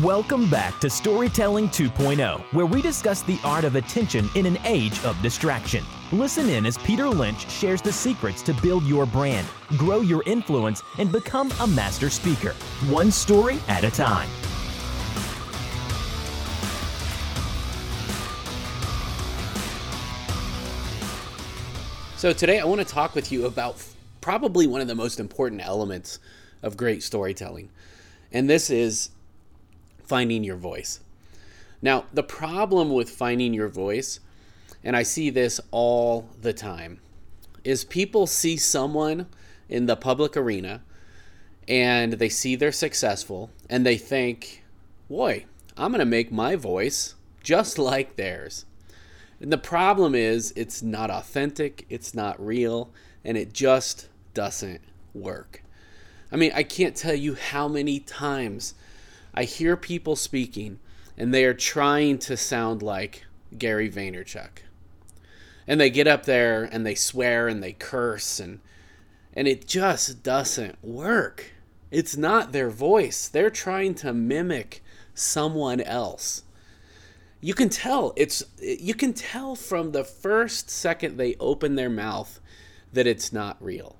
Welcome back to Storytelling 2.0, where we discuss the art of attention in an age of distraction. Listen in as Peter Lynch shares the secrets to build your brand, grow your influence, and become a master speaker, one story at a time. So, today I want to talk with you about probably one of the most important elements of great storytelling, and this is finding your voice. Now, the problem with finding your voice, and I see this all the time, is people see someone in the public arena and they see they're successful and they think, boy, I'm going to make my voice just like theirs. And the problem is, it's not authentic, it's not real, and it just doesn't work. I mean, I can't tell you how many times I hear people speaking and they are trying to sound like Gary Vaynerchuk. And they get up there and they swear and they curse and and it just doesn't work. It's not their voice. They're trying to mimic someone else. You can tell it's you can tell from the first second they open their mouth that it's not real.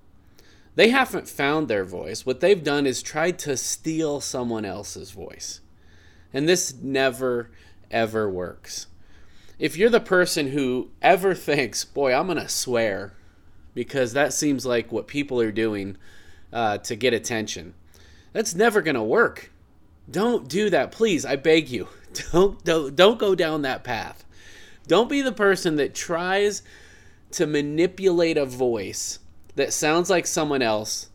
They haven't found their voice. What they've done is tried to steal someone else's voice. And this never, ever works. If you're the person who ever thinks, boy, I'm going to swear because that seems like what people are doing uh, to get attention, that's never going to work. Don't do that, please. I beg you. Don't, don't, don't go down that path. Don't be the person that tries to manipulate a voice that sounds like someone else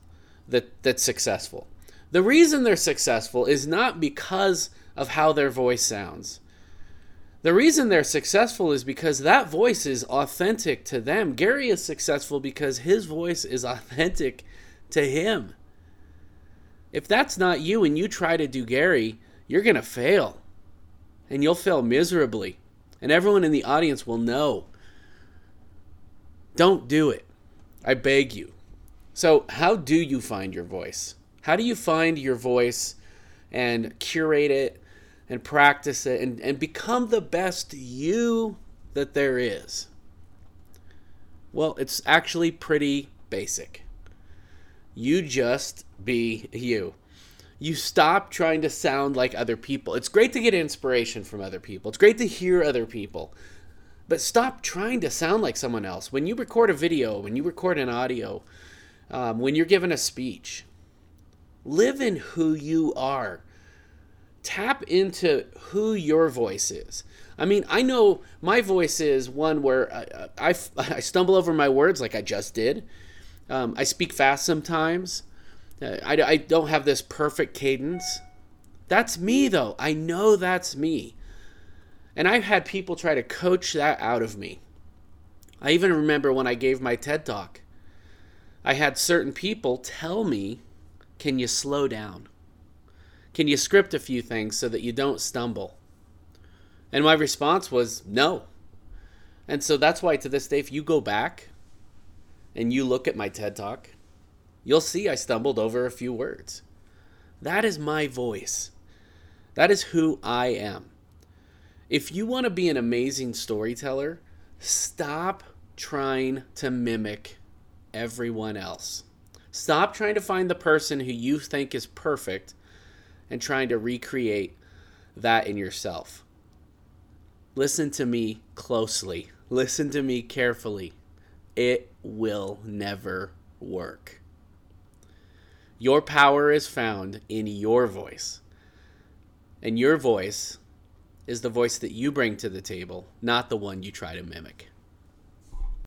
that that's successful. The reason they're successful is not because of how their voice sounds. The reason they're successful is because that voice is authentic to them. Gary is successful because his voice is authentic to him. If that's not you and you try to do Gary, you're going to fail. And you'll fail miserably. And everyone in the audience will know. Don't do it. I beg you. So, how do you find your voice? How do you find your voice and curate it and practice it and, and become the best you that there is? Well, it's actually pretty basic. You just be you. You stop trying to sound like other people. It's great to get inspiration from other people, it's great to hear other people. But stop trying to sound like someone else. When you record a video, when you record an audio, um, when you're giving a speech, live in who you are. Tap into who your voice is. I mean, I know my voice is one where I, I, I stumble over my words like I just did. Um, I speak fast sometimes. Uh, I, I don't have this perfect cadence. That's me, though. I know that's me. And I've had people try to coach that out of me. I even remember when I gave my TED talk, I had certain people tell me, Can you slow down? Can you script a few things so that you don't stumble? And my response was no. And so that's why to this day, if you go back and you look at my TED talk, you'll see I stumbled over a few words. That is my voice. That is who I am. If you want to be an amazing storyteller, stop trying to mimic everyone else. Stop trying to find the person who you think is perfect and trying to recreate that in yourself. Listen to me closely. Listen to me carefully. It will never work. Your power is found in your voice. And your voice is the voice that you bring to the table, not the one you try to mimic.